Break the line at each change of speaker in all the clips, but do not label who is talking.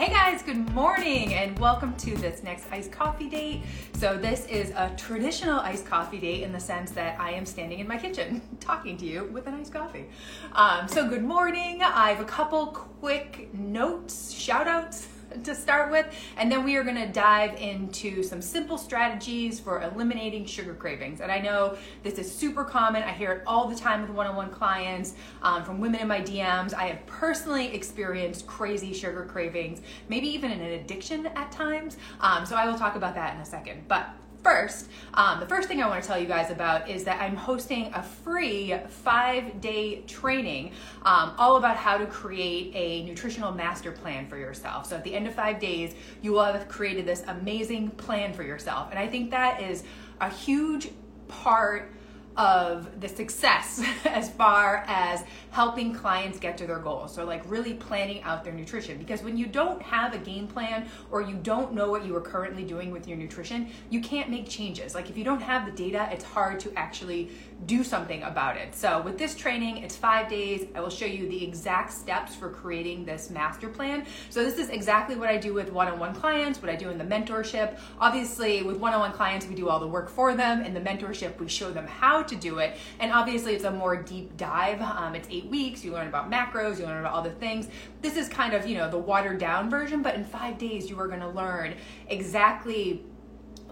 Hey guys, good morning and welcome to this next iced coffee date. So, this is a traditional iced coffee date in the sense that I am standing in my kitchen talking to you with an iced coffee. Um, so, good morning. I have a couple quick notes, shout outs to start with, and then we are going to dive into some simple strategies for eliminating sugar cravings. And I know this is super common, I hear it all the time with one on one clients, um, from women in my DMs. I have personally experienced crazy sugar cravings, maybe even an addiction at times. Um, so I will talk about that in a second. But First, um, the first thing I want to tell you guys about is that I'm hosting a free five day training um, all about how to create a nutritional master plan for yourself. So, at the end of five days, you will have created this amazing plan for yourself. And I think that is a huge part of the success as far as helping clients get to their goals. So, like really planning out their nutrition. Because when you don't have a game plan or you don't know what you are currently doing with your nutrition, you can't make changes. Like, if you don't have the data, it's hard to actually do something about it. So, with this training, it's five days. I will show you the exact steps for creating this master plan. So, this is exactly what I do with one on one clients, what I do in the mentorship. Obviously, with one on one clients, we do all the work for them. In the mentorship, we show them how to do it. And obviously, it's a more deep dive. Um, it's eight weeks. You learn about macros, you learn about all the things. This is kind of, you know, the watered down version, but in five days, you are going to learn exactly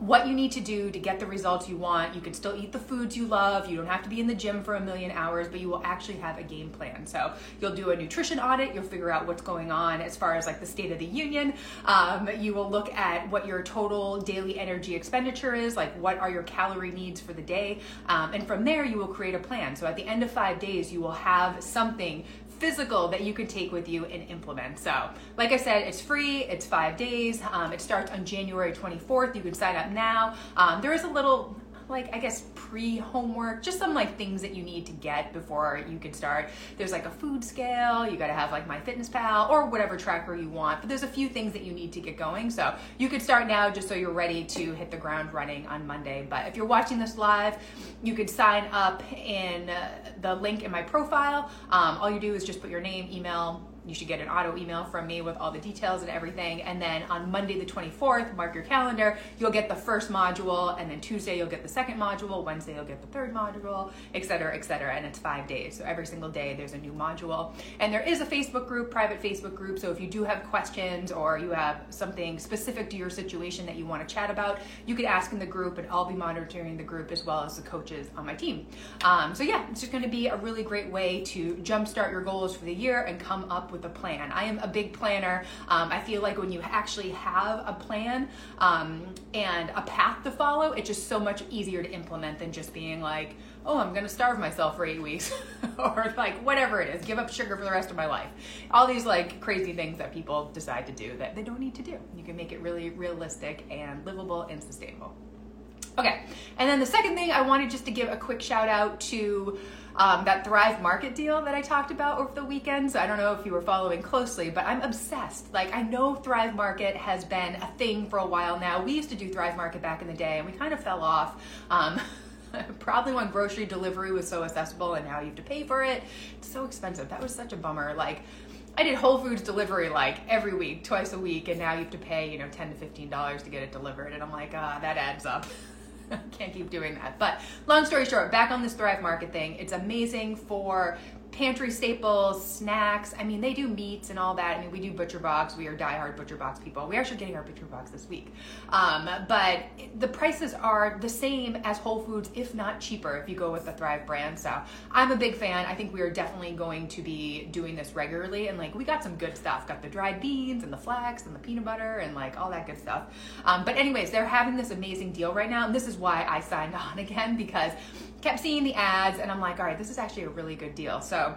what you need to do to get the results you want. You can still eat the foods you love. You don't have to be in the gym for a million hours, but you will actually have a game plan. So you'll do a nutrition audit. You'll figure out what's going on as far as like the state of the union. Um, you will look at what your total daily energy expenditure is, like what are your calorie needs for the day. Um, and from there, you will create a plan. So at the end of five days, you will have something physical that you can take with you and implement. So, like I said, it's free, it's five days. Um, it starts on January 24th. You can sign up now. Um, there is a little like I guess pre homework, just some like things that you need to get before you can start. There's like a food scale, you gotta have like MyFitnessPal or whatever tracker you want, but there's a few things that you need to get going. So you could start now just so you're ready to hit the ground running on Monday. But if you're watching this live, you could sign up in uh, the link in my profile. Um, all you do is just put your name, email, you should get an auto email from me with all the details and everything. And then on Monday, the 24th, mark your calendar, you'll get the first module. And then Tuesday, you'll get the second module. Wednesday, you'll get the third module, et cetera, et cetera. And it's five days. So every single day, there's a new module. And there is a Facebook group, private Facebook group. So if you do have questions or you have something specific to your situation that you want to chat about, you could ask in the group, and I'll be monitoring the group as well as the coaches on my team. Um, so yeah, it's just going to be a really great way to jumpstart your goals for the year and come up with with a plan. I am a big planner. Um, I feel like when you actually have a plan um, and a path to follow, it's just so much easier to implement than just being like, oh, I'm gonna starve myself for eight weeks, or like whatever it is, give up sugar for the rest of my life. All these like crazy things that people decide to do that they don't need to do. You can make it really realistic and livable and sustainable. Okay, and then the second thing I wanted just to give a quick shout out to um, that Thrive Market deal that I talked about over the weekend. So I don't know if you were following closely, but I'm obsessed. Like, I know Thrive Market has been a thing for a while now. We used to do Thrive Market back in the day, and we kind of fell off. Um, probably when grocery delivery was so accessible and now you have to pay for it. It's so expensive. That was such a bummer. Like, I did Whole Foods delivery like every week, twice a week, and now you have to pay, you know, 10 to $15 to get it delivered. And I'm like, ah, that adds up. Can't keep doing that. But long story short, back on this Thrive Market thing, it's amazing for pantry staples, snacks. I mean, they do meats and all that. I mean, we do Butcher Box. We are diehard Butcher Box people. We're actually getting our Butcher Box this week. Um, but the prices are the same as Whole Foods, if not cheaper, if you go with the Thrive brand. So I'm a big fan. I think we are definitely going to be doing this regularly. And like, we got some good stuff. Got the dried beans and the flax and the peanut butter and like all that good stuff. Um, but anyways, they're having this amazing deal right now. And this is why I signed on again because kept seeing the ads and I'm like, all right, this is actually a really good deal. So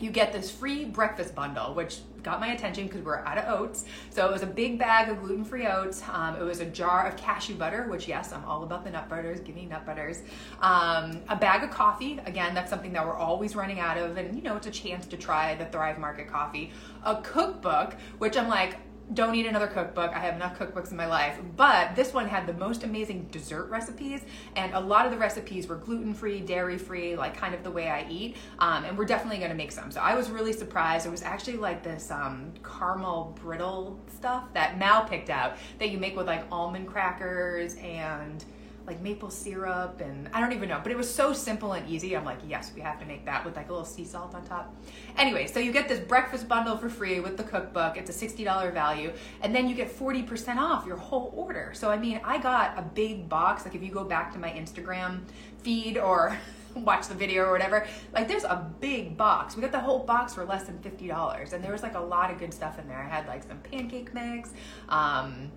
you get this free breakfast bundle, which got my attention because we're out of oats. So it was a big bag of gluten free oats. Um, it was a jar of cashew butter, which, yes, I'm all about the nut butters. Give me nut butters. Um, a bag of coffee. Again, that's something that we're always running out of. And, you know, it's a chance to try the Thrive Market coffee. A cookbook, which I'm like, don't need another cookbook. I have enough cookbooks in my life. But this one had the most amazing dessert recipes, and a lot of the recipes were gluten free, dairy free, like kind of the way I eat. Um, and we're definitely gonna make some. So I was really surprised. It was actually like this um, caramel brittle stuff that Mal picked out that you make with like almond crackers and like maple syrup and I don't even know, but it was so simple and easy. I'm like, yes, we have to make that with like a little sea salt on top. Anyway, so you get this breakfast bundle for free with the cookbook. It's a $60 value, and then you get 40% off your whole order. So I mean, I got a big box. Like if you go back to my Instagram feed or watch the video or whatever, like there's a big box. We got the whole box for less than $50, and there was like a lot of good stuff in there. I had like some pancake mix, um,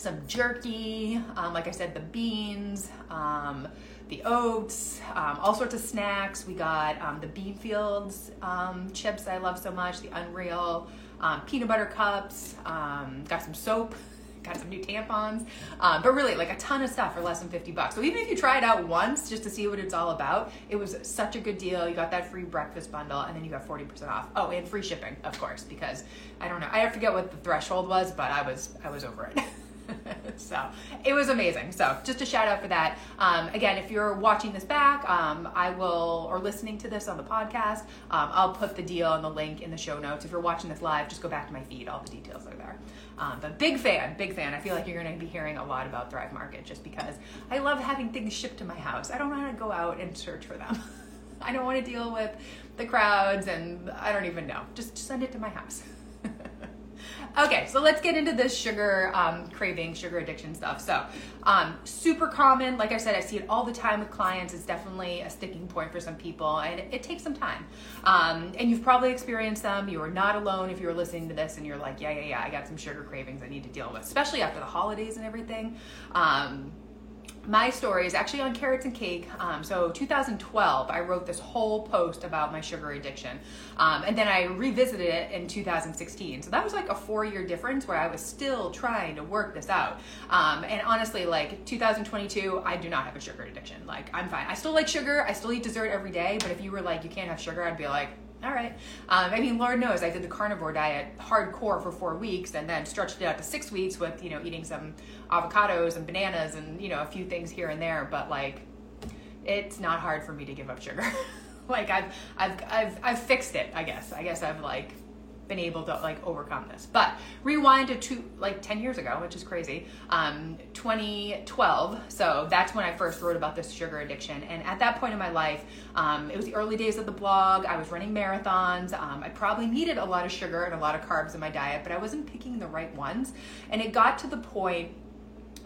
some jerky, um, like I said, the beans, um, the oats, um, all sorts of snacks. We got um, the Beanfields um, chips I love so much, the Unreal, um, peanut butter cups, got some soap. Got some new tampons, but really like a ton of stuff for less than 50 bucks. So even if you try it out once just to see what it's all about, it was such a good deal. You got that free breakfast bundle and then you got 40% off. Oh, and free shipping, of course, because I don't know. I forget what the threshold was, but I was I was over it. so it was amazing. So just a shout out for that. Um, again, if you're watching this back, um, I will, or listening to this on the podcast, um, I'll put the deal and the link in the show notes. If you're watching this live, just go back to my feed. All the details are there. Um, but big fan, big fan. I feel like you're going to be hearing a lot about Thrive Market just because I love having things shipped to my house. I don't want to go out and search for them. I don't want to deal with the crowds and I don't even know. Just send it to my house. Okay, so let's get into this sugar um, craving, sugar addiction stuff. So, um, super common. Like I said, I see it all the time with clients. It's definitely a sticking point for some people, and it, it takes some time. Um, and you've probably experienced them. You are not alone if you're listening to this and you're like, yeah, yeah, yeah, I got some sugar cravings I need to deal with, especially after the holidays and everything. Um, my story is actually on carrots and cake. Um, so 2012, I wrote this whole post about my sugar addiction, um, and then I revisited it in 2016. So that was like a four-year difference where I was still trying to work this out. Um, and honestly, like 2022, I do not have a sugar addiction. Like I'm fine. I still like sugar. I still eat dessert every day. But if you were like, you can't have sugar, I'd be like, all right. Um, I mean, Lord knows I did the carnivore diet hardcore for four weeks and then stretched it out to six weeks with, you know, eating some avocados and bananas and, you know, a few things here and there. But like, it's not hard for me to give up sugar. like I've, I've, I've, I've fixed it, I guess. I guess I've like been able to like overcome this. But rewind to two, like 10 years ago, which is crazy, um, 2012. So that's when I first wrote about this sugar addiction. And at that point in my life, um, it was the early days of the blog. I was running marathons. Um, I probably needed a lot of sugar and a lot of carbs in my diet, but I wasn't picking the right ones. And it got to the point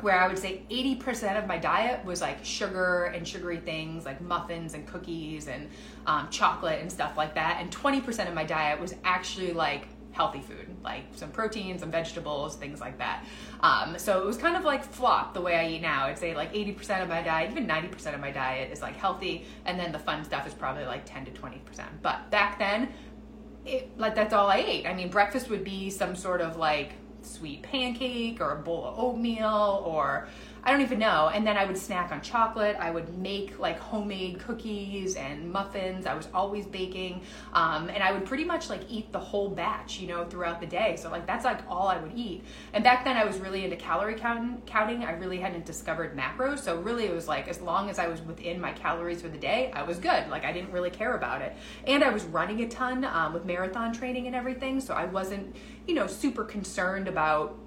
where I would say 80% of my diet was like sugar and sugary things like muffins and cookies and um, chocolate and stuff like that. And 20% of my diet was actually like healthy food, like some protein, some vegetables, things like that. Um, so it was kind of like flop the way I eat now. I'd say like 80% of my diet, even 90% of my diet is like healthy, and then the fun stuff is probably like 10 to 20%. But back then, it, like that's all I ate. I mean, breakfast would be some sort of like sweet pancake or a bowl of oatmeal or I don't even know. And then I would snack on chocolate. I would make like homemade cookies and muffins. I was always baking. Um, and I would pretty much like eat the whole batch, you know, throughout the day. So like that's like all I would eat. And back then I was really into calorie count- counting. I really hadn't discovered macros. So really it was like as long as I was within my calories for the day, I was good. Like I didn't really care about it. And I was running a ton um, with marathon training and everything. So I wasn't, you know, super concerned about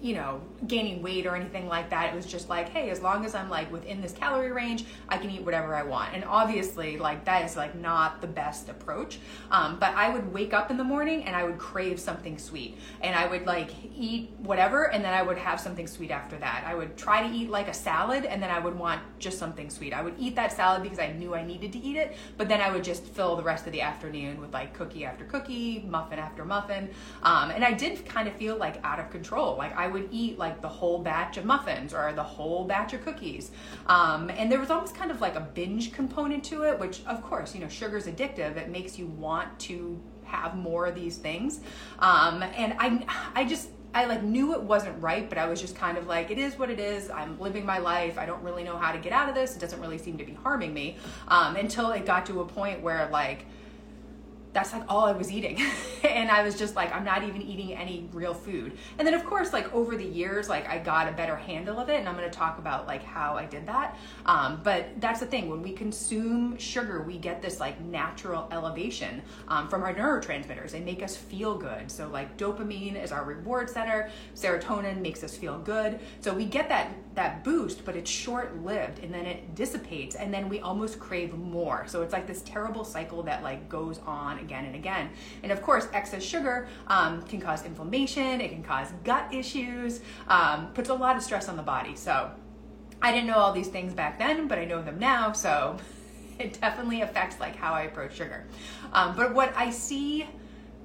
you know, gaining weight or anything like that. It was just like, hey, as long as I'm like within this calorie range, I can eat whatever I want. And obviously, like that is like not the best approach. Um, but I would wake up in the morning and I would crave something sweet, and I would like eat whatever, and then I would have something sweet after that. I would try to eat like a salad, and then I would want just something sweet. I would eat that salad because I knew I needed to eat it, but then I would just fill the rest of the afternoon with like cookie after cookie, muffin after muffin, um, and I did kind of feel like out of control. Like I I would eat like the whole batch of muffins or the whole batch of cookies. Um, and there was almost kind of like a binge component to it, which of course, you know, sugar's addictive. It makes you want to have more of these things. Um, and I, I just, I like knew it wasn't right, but I was just kind of like, it is what it is. I'm living my life. I don't really know how to get out of this. It doesn't really seem to be harming me um, until it got to a point where like that's like all I was eating. and I was just like, I'm not even eating any real food. And then of course, like over the years, like I got a better handle of it. And I'm going to talk about like how I did that. Um, but that's the thing. When we consume sugar, we get this like natural elevation um, from our neurotransmitters. They make us feel good. So like dopamine is our reward center. Serotonin makes us feel good. So we get that, that boost, but it's short lived and then it dissipates and then we almost crave more. So it's like this terrible cycle that like goes on again and again. And of course, excess sugar um, can cause inflammation, it can cause gut issues, um, puts a lot of stress on the body. So I didn't know all these things back then, but I know them now. So it definitely affects like how I approach sugar. Um, but what I see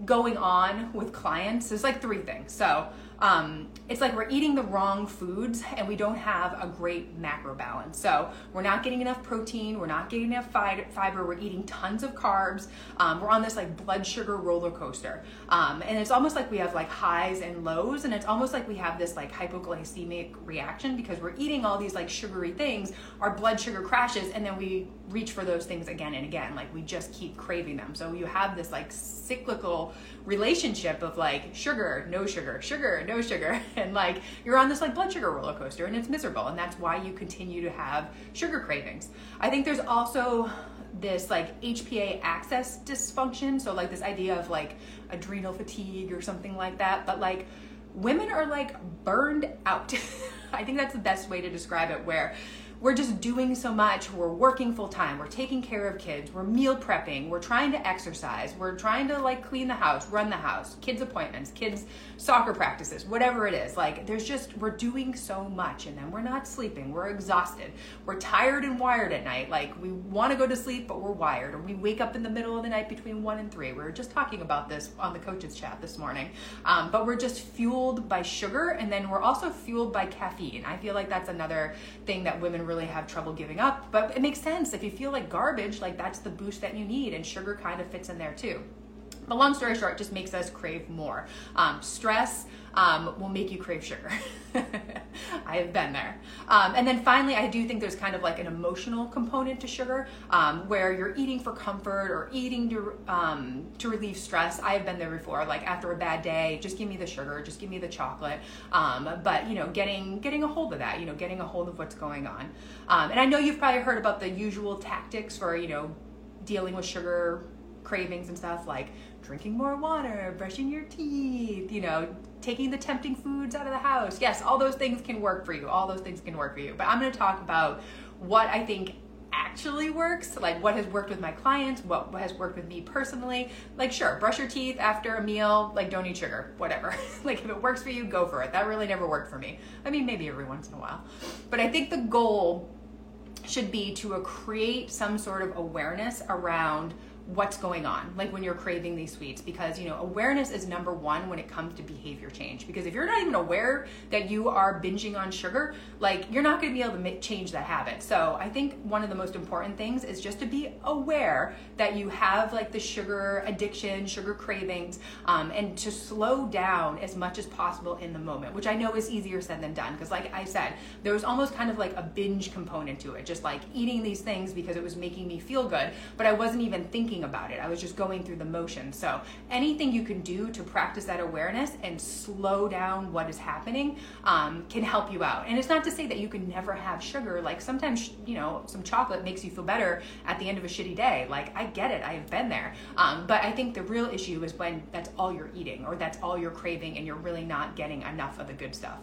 going on with clients is like three things. So um, it's like we're eating the wrong foods and we don't have a great macro balance. So we're not getting enough protein, we're not getting enough fiber, we're eating tons of carbs. Um, we're on this like blood sugar roller coaster. Um, and it's almost like we have like highs and lows, and it's almost like we have this like hypoglycemic reaction because we're eating all these like sugary things, our blood sugar crashes, and then we reach for those things again and again. Like we just keep craving them. So you have this like cyclical relationship of like sugar, no sugar, sugar, no sugar. And like you're on this like blood sugar roller coaster and it's miserable. And that's why you continue to have sugar cravings. I think there's also this like HPA axis dysfunction. So like this idea of like adrenal fatigue or something like that. But like women are like burned out. I think that's the best way to describe it where we're just doing so much. We're working full time. We're taking care of kids. We're meal prepping. We're trying to exercise. We're trying to like clean the house, run the house, kids' appointments, kids' soccer practices, whatever it is. Like there's just, we're doing so much and then we're not sleeping. We're exhausted. We're tired and wired at night. Like we want to go to sleep, but we're wired. Or we wake up in the middle of the night between one and three. We were just talking about this on the coaches chat this morning. Um, but we're just fueled by sugar and then we're also fueled by caffeine. I feel like that's another thing that women really really have trouble giving up. But it makes sense. If you feel like garbage, like that's the boost that you need, and sugar kind of fits in there too. But long story short, just makes us crave more. Um, stress um, will make you crave sugar. I have been there. Um, and then finally, I do think there's kind of like an emotional component to sugar um, where you're eating for comfort or eating to, um, to relieve stress. I have been there before. Like after a bad day, just give me the sugar, just give me the chocolate. Um, but you know, getting getting a hold of that, you know, getting a hold of what's going on. And I know you've probably heard about the usual tactics for you know dealing with sugar cravings and stuff like drinking more water, brushing your teeth, you know, taking the tempting foods out of the house. Yes, all those things can work for you. All those things can work for you. But I'm going to talk about what I think actually works, like what has worked with my clients, what has worked with me personally. Like, sure, brush your teeth after a meal, like, don't eat sugar, whatever. like, if it works for you, go for it. That really never worked for me. I mean, maybe every once in a while. But I think the goal should be to create some sort of awareness around what's going on like when you're craving these sweets because you know awareness is number one when it comes to behavior change. Because if you're not even aware that you are binging on sugar like you're not going to be able to make, change that habit. So i think one of the most important things is just to be aware that you have like the sugar addiction sugar cravings um, and to slow down as much as possible in the moment which i know is easier said than done. Because like i said there was almost kind of like a binge component to it just like eating these things because it was making me feel good but i wasn't even thinking thinking about it. I was just going through the motion. So anything you can do to practice that awareness and slow down what is happening um, can help you out. And it's not to say that you can never have sugar. Like sometimes, you know, some chocolate makes you feel better at the end of a shitty day. Like I get it. I have been there. Um, but I think the real issue is when that's all you're eating or that's all you're craving and you're really not getting enough of the good stuff.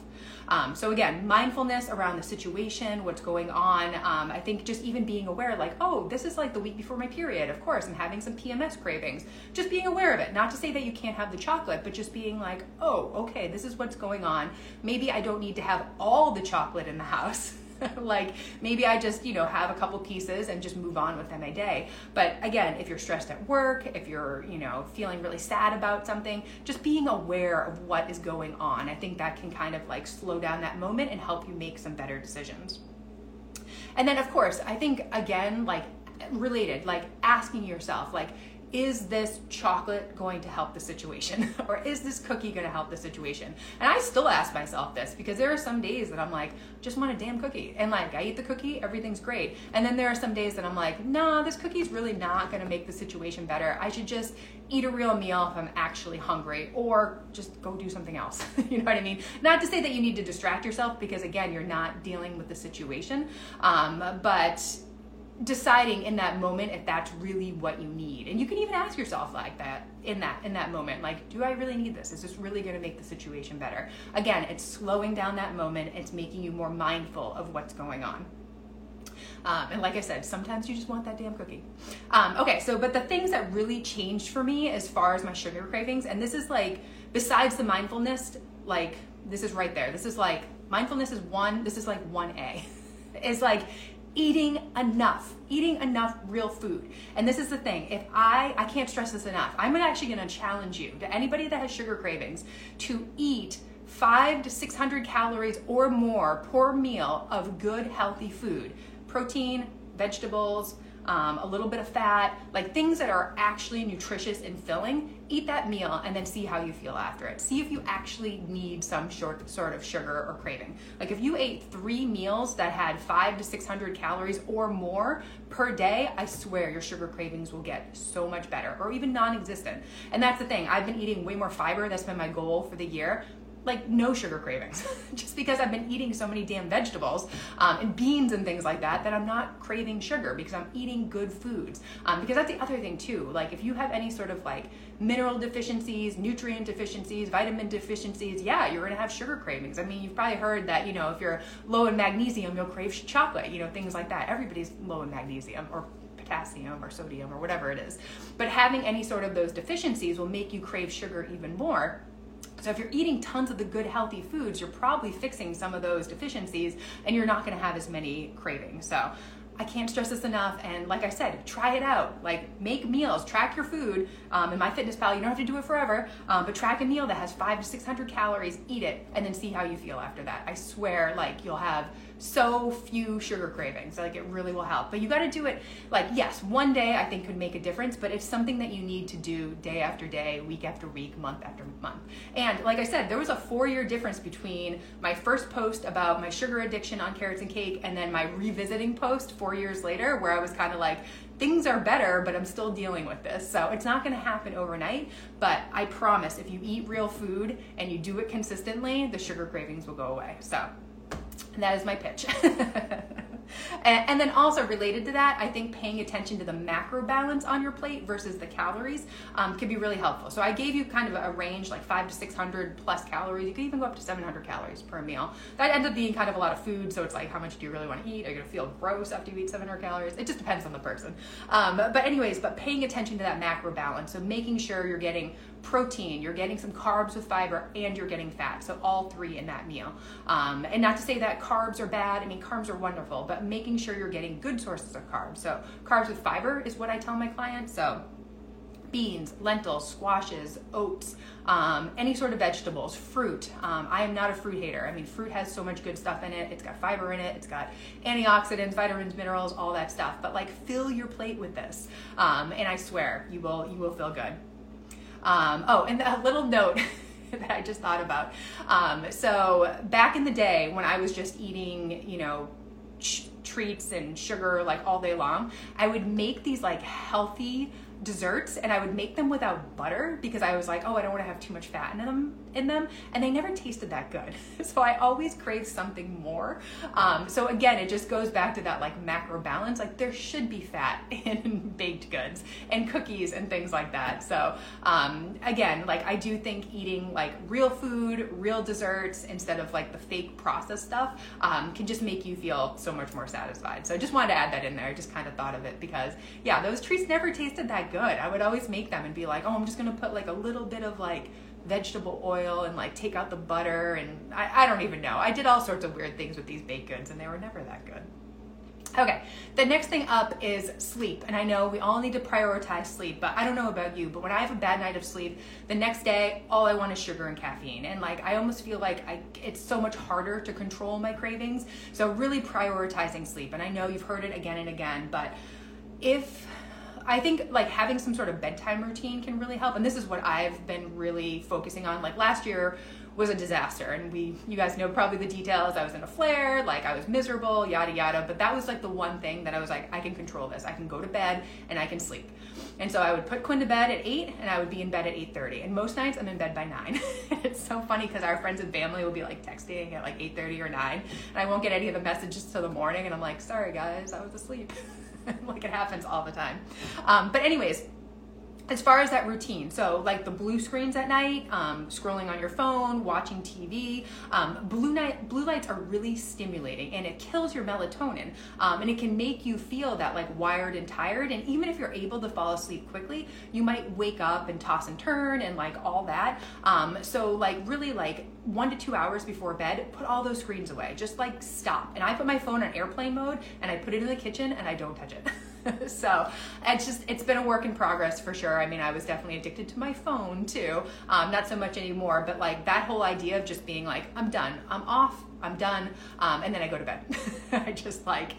Um, so again, mindfulness around the situation, what's going on. Um, I think just even being aware, like, oh, this is like the week before my period. Of course, I'm having some PMS cravings. Just being aware of it. Not to say that you can't have the chocolate, but just being like, oh, okay, this is what's going on. Maybe I don't need to have all the chocolate in the house. like maybe I just, you know, have a couple pieces and just move on with a day. But again, if you're stressed at work, if you're, you know, feeling really sad about something, just being aware of what is going on. I think that can kind of like slow down that moment and help you make some better decisions. And then of course, I think again, like related, like asking yourself, like, is this chocolate going to help the situation? Or is this cookie going to help the situation? And i still ask myself this because there are some days that i'm like just want a damn cookie. And like i eat the cookie everything's great. And then there are some days that i'm like nah this cookie's really not going to make the situation better. I should just eat a real meal if i'm actually hungry or just go do something else. You know what i mean? Not to say that you need to distract yourself because again you're not dealing with the situation um, but deciding in that moment if that's really what you need and you can even ask yourself like that in that in that moment like do i really need this is this really going to make the situation better again it's slowing down that moment it's making you more mindful of what's going on um, and like I said, sometimes you just want that damn cookie. Um, okay, so but the things that really changed for me as far as my sugar cravings, and this is like besides the mindfulness, like this is right there. This is like mindfulness is one. This is like one A. Is like eating enough eating enough real food. And this is the thing if i i can't stress this enough i'm actually going to challenge you to anybody that has sugar cravings to eat five to 600 calories or more per meal of good healthy food. Protein vegetables um, a little bit of fat, like things that are actually nutritious and filling, eat that meal and then see how you feel after it. See if you actually need some short sort of sugar or craving. Like if you ate three meals that had five to 600 calories or more per day, I swear your sugar cravings will get so much better or even non existent. And that's the thing, I've been eating way more fiber. That's been my goal for the year like no sugar cravings just because I've been eating so many damn vegetables um, and beans and things like that that I'm not craving sugar because I'm eating good foods. Um, because that's the other thing too. Like if you have any sort of like mineral deficiencies, nutrient deficiencies, vitamin deficiencies, yeah, you're gonna have sugar cravings. I mean, you've probably heard that you know if you're low in magnesium, you'll crave chocolate. You know things like that. Everybody's low in magnesium or potassium or sodium or whatever it is. But having any sort of those deficiencies will make you crave sugar even more so if you're eating tons of the good healthy foods, you're probably fixing some of those deficiencies and you're not going to have as many cravings. So I can't stress this enough. And like I said, try it out. Like make meals, track your food. Um, in MyFitnessPal, you don't have to do it forever, um, but track a meal that has five to 600 calories, eat it, and then see how you feel after that. I swear, like you'll have so few sugar cravings. Like it really will help. But you got to do it like yes, one day I think could make a difference, but it's something that you need to do day after day, week after week, month after month. And like I said, there was a 4-year difference between my first post about my sugar addiction on carrots and cake and then my revisiting post 4 years later where I was kind of like things are better, but I'm still dealing with this. So it's not going to happen overnight, but I promise if you eat real food and you do it consistently, the sugar cravings will go away. So that is my pitch. and, and, then also related to that, I think paying attention to the macro balance on your plate versus the calories um, can be really helpful. So I gave you kind of a range like five to 600 plus calories. You could even go up to 700 calories per meal. That ends up being kind of a lot of food. So it's like, how much do you really want to eat? Are you to feel gross after you eat 700 calories? It just depends on the person. Um, but anyways, but paying attention to that macro balance. So making sure you're getting protein, you're getting some carbs with fiber, and you're getting fat. So all three in that meal. Um, and not to say that carbs are bad. I mean, carbs are wonderful, but making sure you're getting good sources of carbs. So carbs with fiber is what I tell my clients. So beans, lentils, squashes, oats, um, any sort of vegetables, fruit. Um, I am not a fruit hater. I mean, fruit has so much good stuff in it. It's got fiber in it. It's got antioxidants, vitamins, minerals, all that stuff. But like, fill your plate with this, um, and I swear you will you will feel good. Um, oh, and a little note. that I just thought about. Um, so back in the day when I was just eating, you know, ch- treats and sugar like all day long, I would make these like healthy desserts and I would make them without butter because I was like, oh, I don't want to have too much fat in them in them and they never tasted that good. so I always crave something more. Um, so again, it just goes back to that like macro balance. Like there should be fat in baked goods and cookies and things like that. So um, again, like I do think eating like real food, real desserts instead of like the fake processed stuff um, can just make you feel so much more satisfied. So I just wanted to add that in there. I just kind of thought of it because yeah, those treats never tasted that good. I would always make them and be like, oh, I'm just gonna put like a little bit of like vegetable oil and like take out the butter and I, I don't even know. I did all sorts of weird things with these baked goods and they were never that good. Okay, the next thing up is sleep. And I know we all need to prioritize sleep, but I don't know about you, but when I have a bad night of sleep, the next day, all I want is sugar and caffeine. And like, I almost feel like I, it's so much harder to control my cravings. So, really prioritizing sleep. And I know you've heard it again and again, but if I think like having some sort of bedtime routine can really help. And this is what I've been really focusing on. Like last year, was a disaster and we you guys know probably the details. I was in a flare like i was miserable yada yada but that was like the one thing that i was like i can control this. I can go to bed and i can sleep. And so i would put quinn to bed at 8 and i would be in bed at 8.30 and most nights i'm in bed by 9 it's so funny because our friends and family will be like texting at like 8.30 or 9 and i won't get any of the messages till the morning and i'm like sorry guys i was asleep like it happens all the time. Um, but anyways as far as that routine, so like the blue screens at night, um, scrolling on your phone, watching TV, um, blue night blue lights are really stimulating and it kills your melatonin, um, and it can make you feel that like wired and tired. And even if you're able to fall asleep quickly, you might wake up and toss and turn and like all that. Um, so like really like one to two hours before bed, put all those screens away. Just like stop. And I put my phone on airplane mode and I put it in the kitchen and I don't touch it. so it's just it's been a work in progress for sure. I mean i was definitely addicted to my phone too. Um, not so much anymore but like that whole idea of just being like i'm done i'm off i'm done um, and then i go to bed. I just like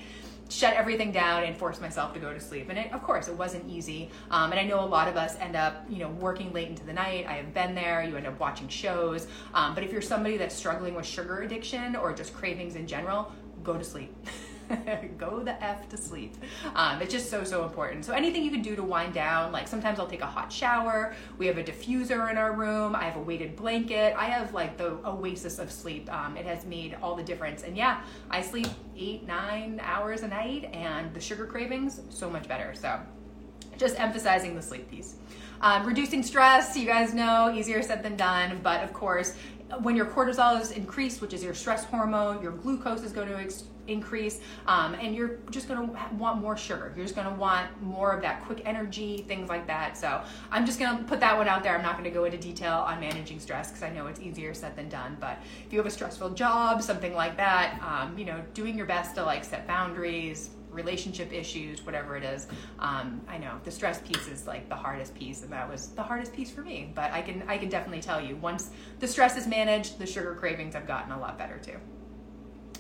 shut everything down and force myself to go to sleep. And it, of course it wasn't easy. Um, and i know a lot of us end up you know working late into the night. I have been there. You end up watching shows. Um, but if you're somebody that's struggling with sugar addiction or just cravings in general go to sleep go the F to sleep. Um, it's just so, so important. So anything you can do to wind down, like sometimes I'll take a hot shower. We have a diffuser in our room. I have a weighted blanket. I have like the oasis of sleep. Um, it has made all the difference. And yeah, I sleep eight, nine hours a night and the sugar cravings, so much better. So just emphasizing the sleep piece. Um, reducing stress, you guys know, easier said than done, but of course, when your cortisol is increased, which is your stress hormone, your glucose is going to ex- increase, um, and you're just going to want more sugar. You're just going to want more of that quick energy, things like that. So I'm just going to put that one out there. I'm not going to go into detail on managing stress because I know it's easier said than done. But if you have a stressful job, something like that, um, you know, doing your best to like set boundaries, relationship issues, whatever it is. Um, I know the stress piece is like the hardest piece, and that was the hardest piece for me. But I can I can definitely tell you once the stress is managed, the sugar cravings have gotten a lot better too.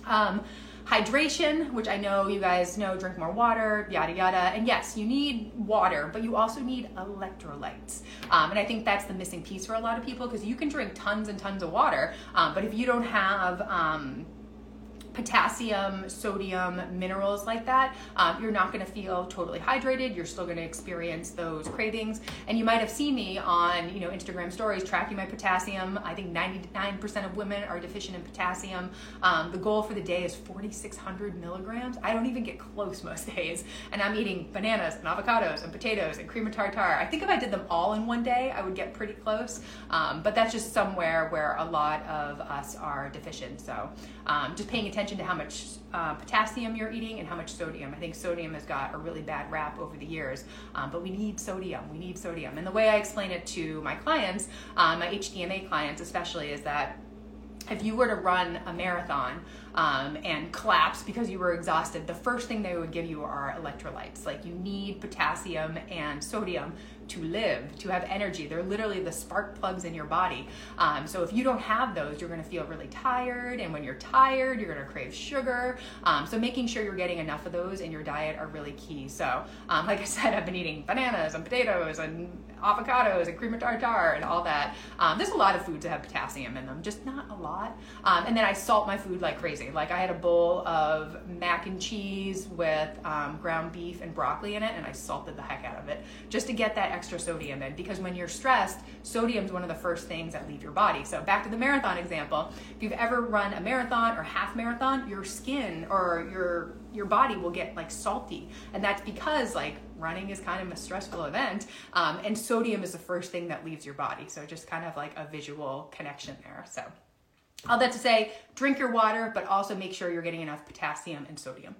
Um, hydration, which I know you guys know, drink more water, yada yada. And yes, you need water, but you also need electrolytes. Um, and I think that's the missing piece for a lot of people because you can drink tons and tons of water, um, but if you don't have um, potassium, sodium, minerals like that, um, you're not going to feel totally hydrated. You're still going to experience those cravings. And you might have seen me on, you know, Instagram stories tracking my potassium. I think 99% of women are deficient in potassium. Um, the goal for the day is 4,600 milligrams. I don't even get close most days. And I'm eating bananas and avocados and potatoes and cream of tartar. I think if I did them all in one day, I would get pretty close. Um, but that's just somewhere where a lot of us are deficient. So um, just paying attention to how much uh, potassium you're eating and how much sodium. I think sodium has got a really bad rap over the years, um, but we need sodium. We need sodium. And the way I explain it to my clients, um, my HTMA clients especially, is that if you were to run a marathon um, and collapse because you were exhausted, the first thing they would give you are electrolytes. Like you need potassium and sodium to live, to have energy. They're literally the spark plugs in your body. Um, so if you don't have those, you're going to feel really tired. And when you're tired, you're going to crave sugar. Um, so making sure you're getting enough of those in your diet are really key. So, um, like I said, I've been eating bananas and potatoes and avocados and cream of tartar and all that. Um, there's a lot of foods that have potassium in them, just not a lot. Um, and then I salt my food like crazy. Like I had a bowl of mac and cheese with um, ground beef and broccoli in it, and I salted the heck out of it just to get that extra sodium in. Because when you're stressed, sodium is one of the first things that leave your body. So back to the marathon example, if you've ever run a marathon or half marathon, your skin or your your body will get like salty, and that's because like running is kind of a stressful event, um, and sodium is the first thing that leaves your body. So just kind of like a visual connection there. So all that to say, drink your water, but also make sure you're getting enough potassium and sodium.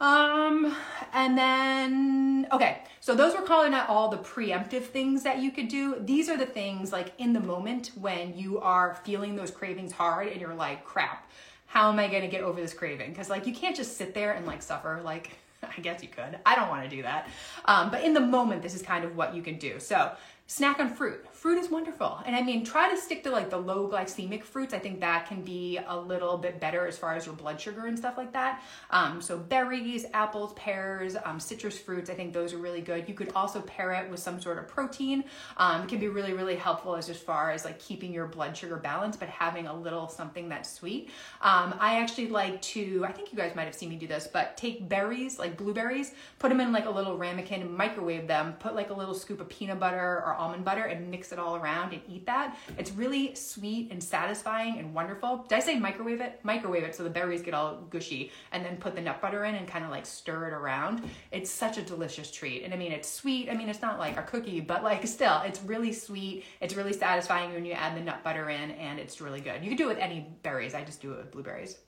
Um, and then okay, so those were calling out all the preemptive things that you could do. These are the things like in the moment when you are feeling those cravings hard and you're like, crap, how am I gonna get over this craving? Because like you can't just sit there and like suffer. Like I guess you could. I don't want to do that. Um, but in the moment, this is kind of what you can do. So snack on fruit. Fruit is wonderful. And i mean try to stick to like the low glycemic fruits. I think that can be a little bit better as far as your blood sugar and stuff like that. Um, so berries apples pears um, citrus fruits i think those are really good. You could also pair it with some sort of protein. Um, it can be really really helpful as, as far as like keeping your blood sugar balanced but having a little something that's sweet. Um, i actually like to i think you guys might have seen me do this but take berries like blueberries put them in like a little ramekin microwave them put like a little scoop of peanut butter or almond butter and mix it all around and eat that. It's really sweet and satisfying and wonderful. Did I say microwave it? Microwave it so the berries get all gushy and then put the nut butter in and kind of like stir it around. It's such a delicious treat. And I mean, it's sweet. I mean, it's not like a cookie, but like still, it's really sweet. It's really satisfying when you add the nut butter in and it's really good. You can do it with any berries. I just do it with blueberries.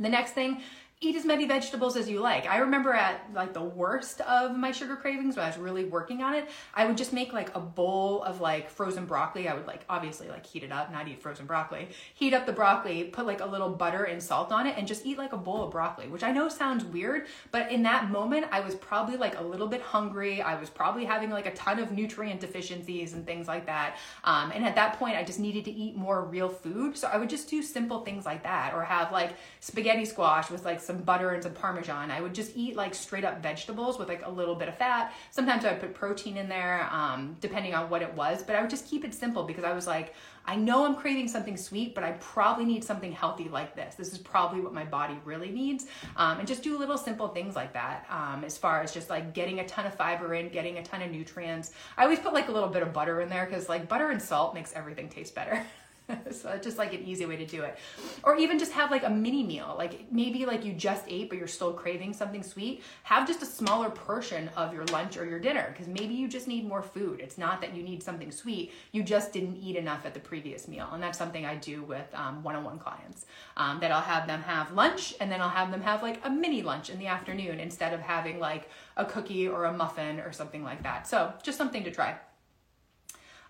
The next thing eat as many vegetables as you like. I remember at like the worst of my sugar cravings when I was really working on it, I would just make like a bowl of like frozen broccoli. I would like obviously like heat it up, not eat frozen broccoli. Heat up the broccoli, put like a little butter and salt on it and just eat like a bowl of broccoli, which I know sounds weird, but in that moment I was probably like a little bit hungry. I was probably having like a ton of nutrient deficiencies and things like that. Um, and at that point I just needed to eat more real food. So I would just do simple things like that or have like spaghetti squash with like some some butter and some parmesan. I would just eat like straight up vegetables with like a little bit of fat. Sometimes I would put protein in there, um, depending on what it was. But I would just keep it simple because I was like, I know I'm craving something sweet, but I probably need something healthy like this. This is probably what my body really needs. Um, and just do little simple things like that um, as far as just like getting a ton of fiber in, getting a ton of nutrients. I always put like a little bit of butter in there because like butter and salt makes everything taste better. so it's just like an easy way to do it. Or even just have like a mini meal. Like maybe like you just ate but you're still craving something sweet. Have just a smaller portion of your lunch or your dinner because maybe you just need more food. It's not that you need something sweet. You just didn't eat enough at the previous meal. And that's something i do with um, one-on-one clients um, that i'll have them have lunch and then i'll have them have like a mini lunch in the afternoon instead of having like a cookie or a muffin or something like that. So just something to try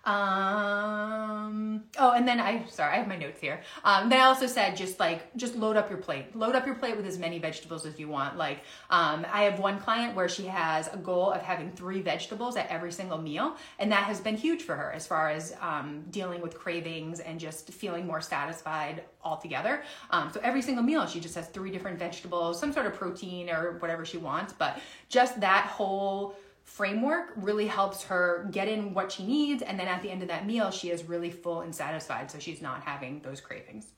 um, oh, and then I, sorry, I have my notes here. Um, then I also said just like, just load up your plate. Load up your plate with as many vegetables as you want. Like, um, I have one client where she has a goal of having three vegetables at every single meal. And that has been huge for her as far as um, dealing with cravings and just feeling more satisfied altogether. Um, so every single meal, she just has three different vegetables, some sort of protein or whatever she wants. But just that whole, framework really helps her get in what she needs and then at the end of that meal she is really full and satisfied so she's not having those cravings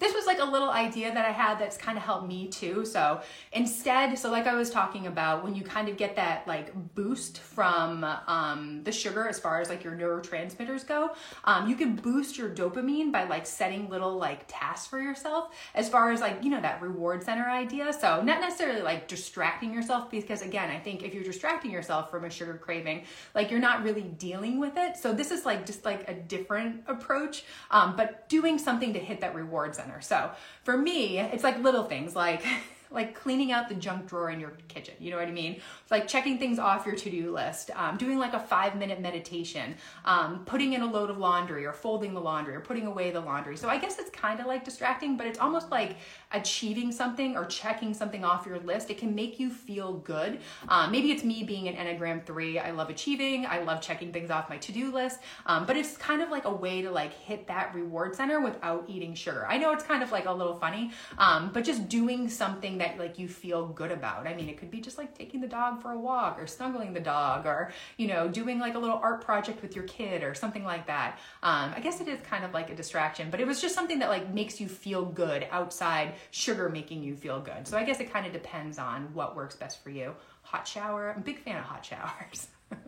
this was like a little idea that I had that's kind of helped me too. So instead, so like I was talking about, when you kind of get that like boost from um, the sugar as far as like your neurotransmitters go, um, you can boost your dopamine by like setting little like tasks for yourself as far as like, you know, that reward center idea. So not necessarily like distracting yourself because again, I think if you're distracting yourself from a sugar craving, like you're not really dealing with it. So this is like just like a different approach, um, but doing something to hit that reward center center. So for me, it's like little things like like cleaning out the junk drawer in your kitchen. You know what I mean? It's like checking things off your to-do list, um, doing like a five minute meditation, um, putting in a load of laundry or folding the laundry or putting away the laundry. So I guess it's kind of like distracting, but it's almost like achieving something or checking something off your list. It can make you feel good. Um, maybe it's me being an Enneagram 3. I love achieving. I love checking things off my to-do list. Um, but it's kind of like a way to like hit that reward center without eating sugar. I know it's kind of like a little funny, um, but just doing something that like you feel good about. I mean, it could be just like taking the dog for a walk or snuggling the dog or, you know, doing like a little art project with your kid or something like that. Um, I guess it is kind of like a distraction, but it was just something that like makes you feel good outside sugar making you feel good. So I guess it kind of depends on what works best for you. Hot shower, I'm a big fan of hot showers.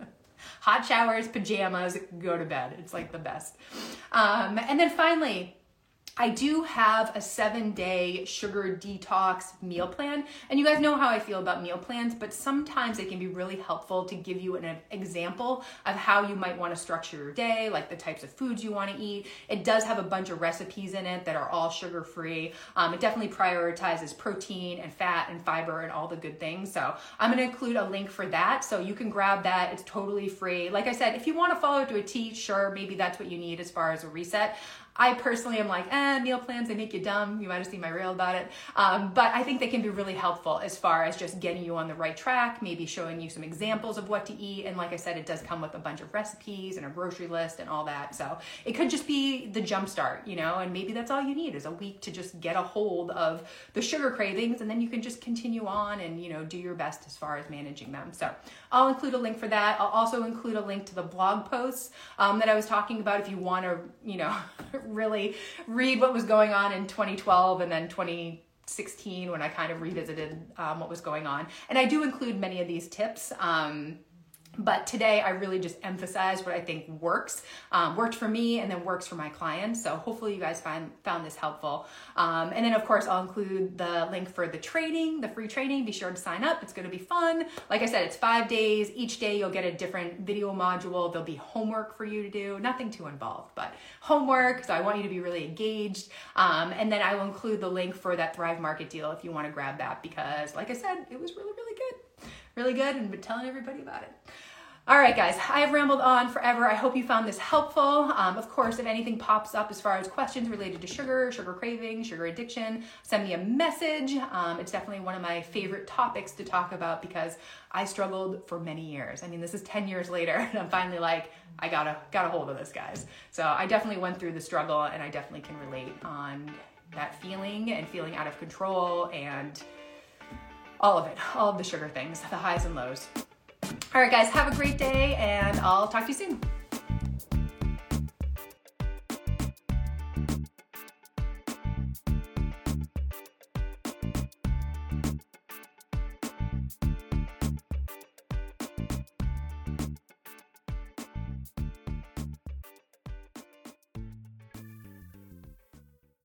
hot showers, pajamas, go to bed. It's like the best. Um, and then finally, I do have a seven day sugar detox meal plan. And you guys know how I feel about meal plans, but sometimes it can be really helpful to give you an example of how you might want to structure your day, like the types of foods you want to eat. It does have a bunch of recipes in it that are all sugar free. Um, it definitely prioritizes protein and fat and fiber and all the good things. So I'm going to include a link for that. So you can grab that. It's totally free. Like I said, if you want to follow it to a T, sure, maybe that's what you need as far as a reset. I personally am like, eh, meal plans, they make you dumb. You might have seen my reel about it. Um, but I think they can be really helpful as far as just getting you on the right track, maybe showing you some examples of what to eat. And like I said, it does come with a bunch of recipes and a grocery list and all that. So it could just be the jump start, you know, and maybe that's all you need is a week to just get a hold of the sugar cravings. And then you can just continue on and, you know, do your best as far as managing them. So I'll include a link for that. I'll also include a link to the blog posts um, that I was talking about if you want to, you know, really read what was going on in 2012 and then 2016 when I kind of revisited um, what was going on. And I do include many of these tips. Um, but today I really just emphasize what I think works, um, worked for me and then works for my clients. So hopefully you guys find, found this helpful. Um, and then of course I'll include the link for the training, the free training. Be sure to sign up. It's going to be fun. Like I said, it's five days. Each day you'll get a different video module. There'll be homework for you to do. Nothing too involved, but homework. So I want you to be really engaged. Um, and then I will include the link for that Thrive Market deal if you want to grab that because like I said, it was really, really good really good and been telling everybody about it. All right, guys, I've rambled on forever. I hope you found this helpful. Um, of course, if anything pops up as far as questions related to sugar, sugar craving, sugar addiction, send me a message. Um, it's definitely one of my favorite topics to talk about because I struggled for many years. I mean, this is 10 years later, and I'm finally like, I gotta got a hold of this, guys. So I definitely went through the struggle, and I definitely can relate on that feeling and feeling out of control and all of it, all of the sugar things, the highs and lows. All right, guys, have a great day, and I'll talk to you soon.